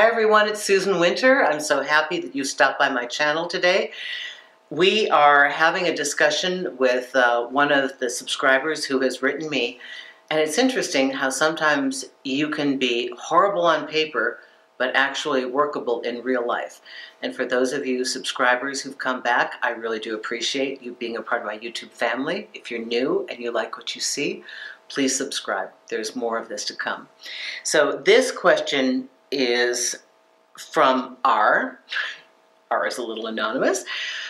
everyone, it's Susan Winter. I'm so happy that you stopped by my channel today. We are having a discussion with uh, one of the subscribers who has written me, and it's interesting how sometimes you can be horrible on paper, but actually workable in real life. And for those of you subscribers who've come back, I really do appreciate you being a part of my YouTube family. If you're new and you like what you see, please subscribe. There's more of this to come. So this question is from R. R is a little anonymous,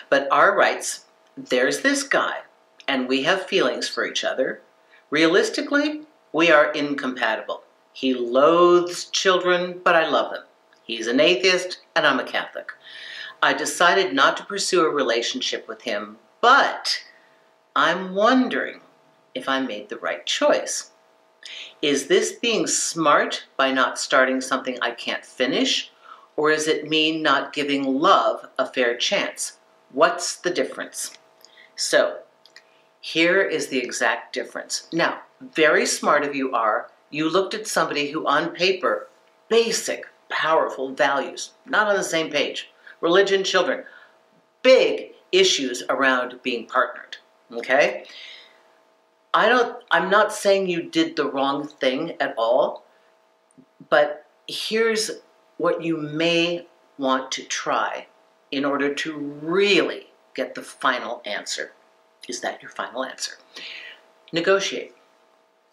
but R writes, There's this guy, and we have feelings for each other. Realistically, we are incompatible. He loathes children, but I love them. He's an atheist, and I'm a Catholic. I decided not to pursue a relationship with him, but I'm wondering if I made the right choice. Is this being smart by not starting something I can't finish? Or is it me not giving love a fair chance? What's the difference? So, here is the exact difference. Now, very smart of you are, you looked at somebody who on paper, basic, powerful values, not on the same page. Religion, children, big issues around being partnered, okay? I don't, I'm not saying you did the wrong thing at all, but here's what you may want to try in order to really get the final answer. Is that your final answer? Negotiate.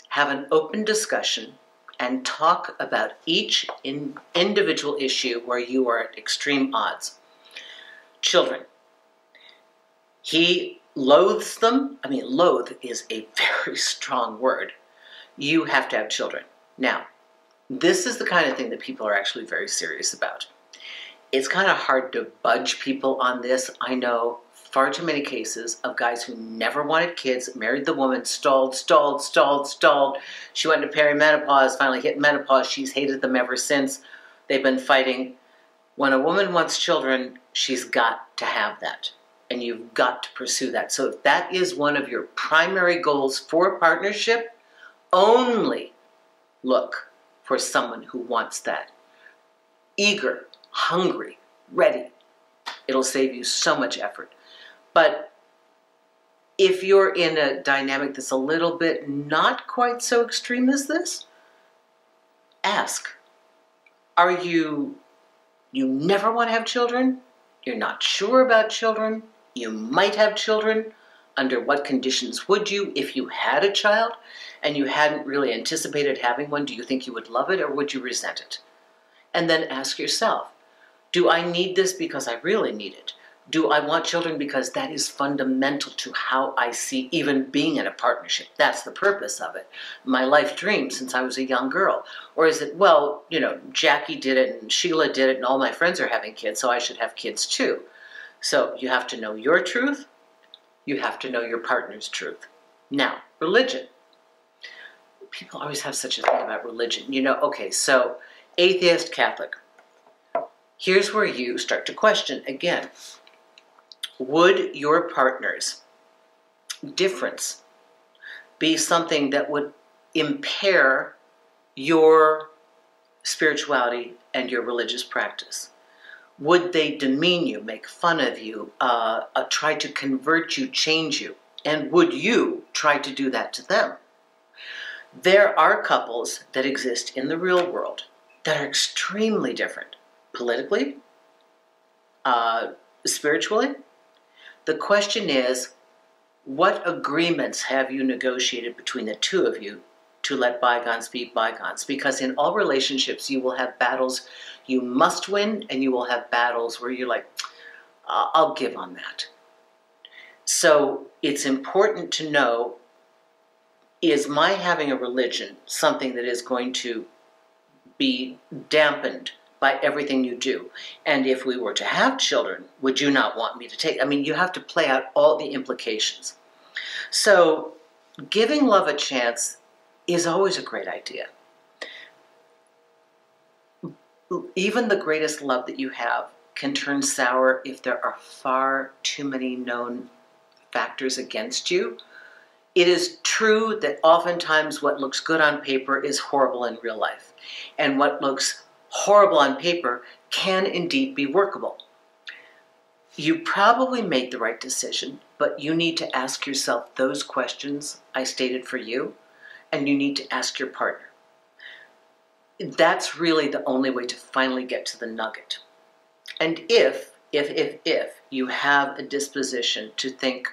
Have an open discussion and talk about each in individual issue where you are at extreme odds. Children. He loathes them. I mean, loathe is a very strong word. You have to have children. Now, this is the kind of thing that people are actually very serious about. It's kind of hard to budge people on this. I know far too many cases of guys who never wanted kids, married the woman, stalled, stalled, stalled, stalled. She went into perimenopause, finally hit menopause. She's hated them ever since. They've been fighting. When a woman wants children, she's got to have that and you've got to pursue that. So if that is one of your primary goals for a partnership, only look for someone who wants that. Eager, hungry, ready. It'll save you so much effort. But if you're in a dynamic that's a little bit not quite so extreme as this, ask. Are you, you never want to have children? You're not sure about children? You might have children. Under what conditions would you if you had a child and you hadn't really anticipated having one? Do you think you would love it or would you resent it? And then ask yourself, do I need this because I really need it? Do I want children because that is fundamental to how I see even being in a partnership? That's the purpose of it. My life dream since I was a young girl. Or is it, well, you know, Jackie did it and Sheila did it and all my friends are having kids, so I should have kids too. So you have to know your truth. You have to know your partner's truth. Now, religion. People always have such a thing about religion. You know, okay, so atheist, Catholic. Here's where you start to question again. Would your partner's difference be something that would impair your spirituality and your religious practice? Would they demean you, make fun of you, uh, uh, try to convert you, change you? And would you try to do that to them? There are couples that exist in the real world that are extremely different politically, uh, spiritually. The question is, what agreements have you negotiated between the two of you to let bygones be bygones because in all relationships you will have battles you must win and you will have battles where you're like uh, I'll give on that. So it's important to know is my having a religion something that is going to be dampened by everything you do? And if we were to have children, would you not want me to take? I mean, you have to play out all the implications. So giving love a chance is always a great idea. Even the greatest love that you have can turn sour if there are far too many known factors against you. It is true that oftentimes what looks good on paper is horrible in real life. And what looks horrible on paper can indeed be workable. You probably made the right decision, but you need to ask yourself those questions I stated for you, and you need to ask your partner. That's really the only way to finally get to the nugget. And if, if, if, if you have a disposition to think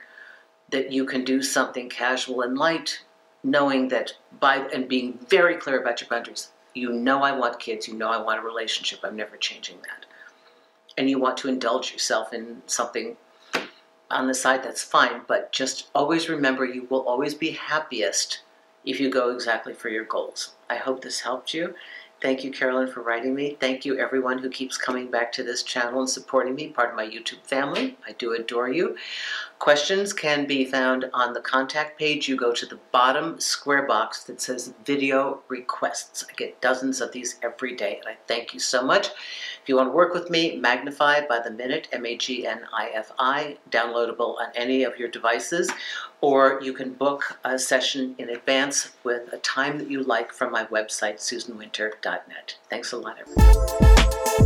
that you can do something casual and light, knowing that by and being very clear about your boundaries, you know I want kids, you know I want a relationship, I'm never changing that. And you want to indulge yourself in something on the side, that's fine, but just always remember you will always be happiest if you go exactly for your goals. I hope this helped you. Thank you, Carolyn, for writing me. Thank you, everyone who keeps coming back to this channel and supporting me, part of my YouTube family. I do adore you. Questions can be found on the contact page. You go to the bottom square box that says video requests. I get dozens of these every day, and I thank you so much. If you want to work with me, Magnifi by the Minute, M-A-G-N-I-F-I, downloadable on any of your devices, or you can book a session in advance with a time that you like from my website, susanwinter.net. Thanks a lot, everyone.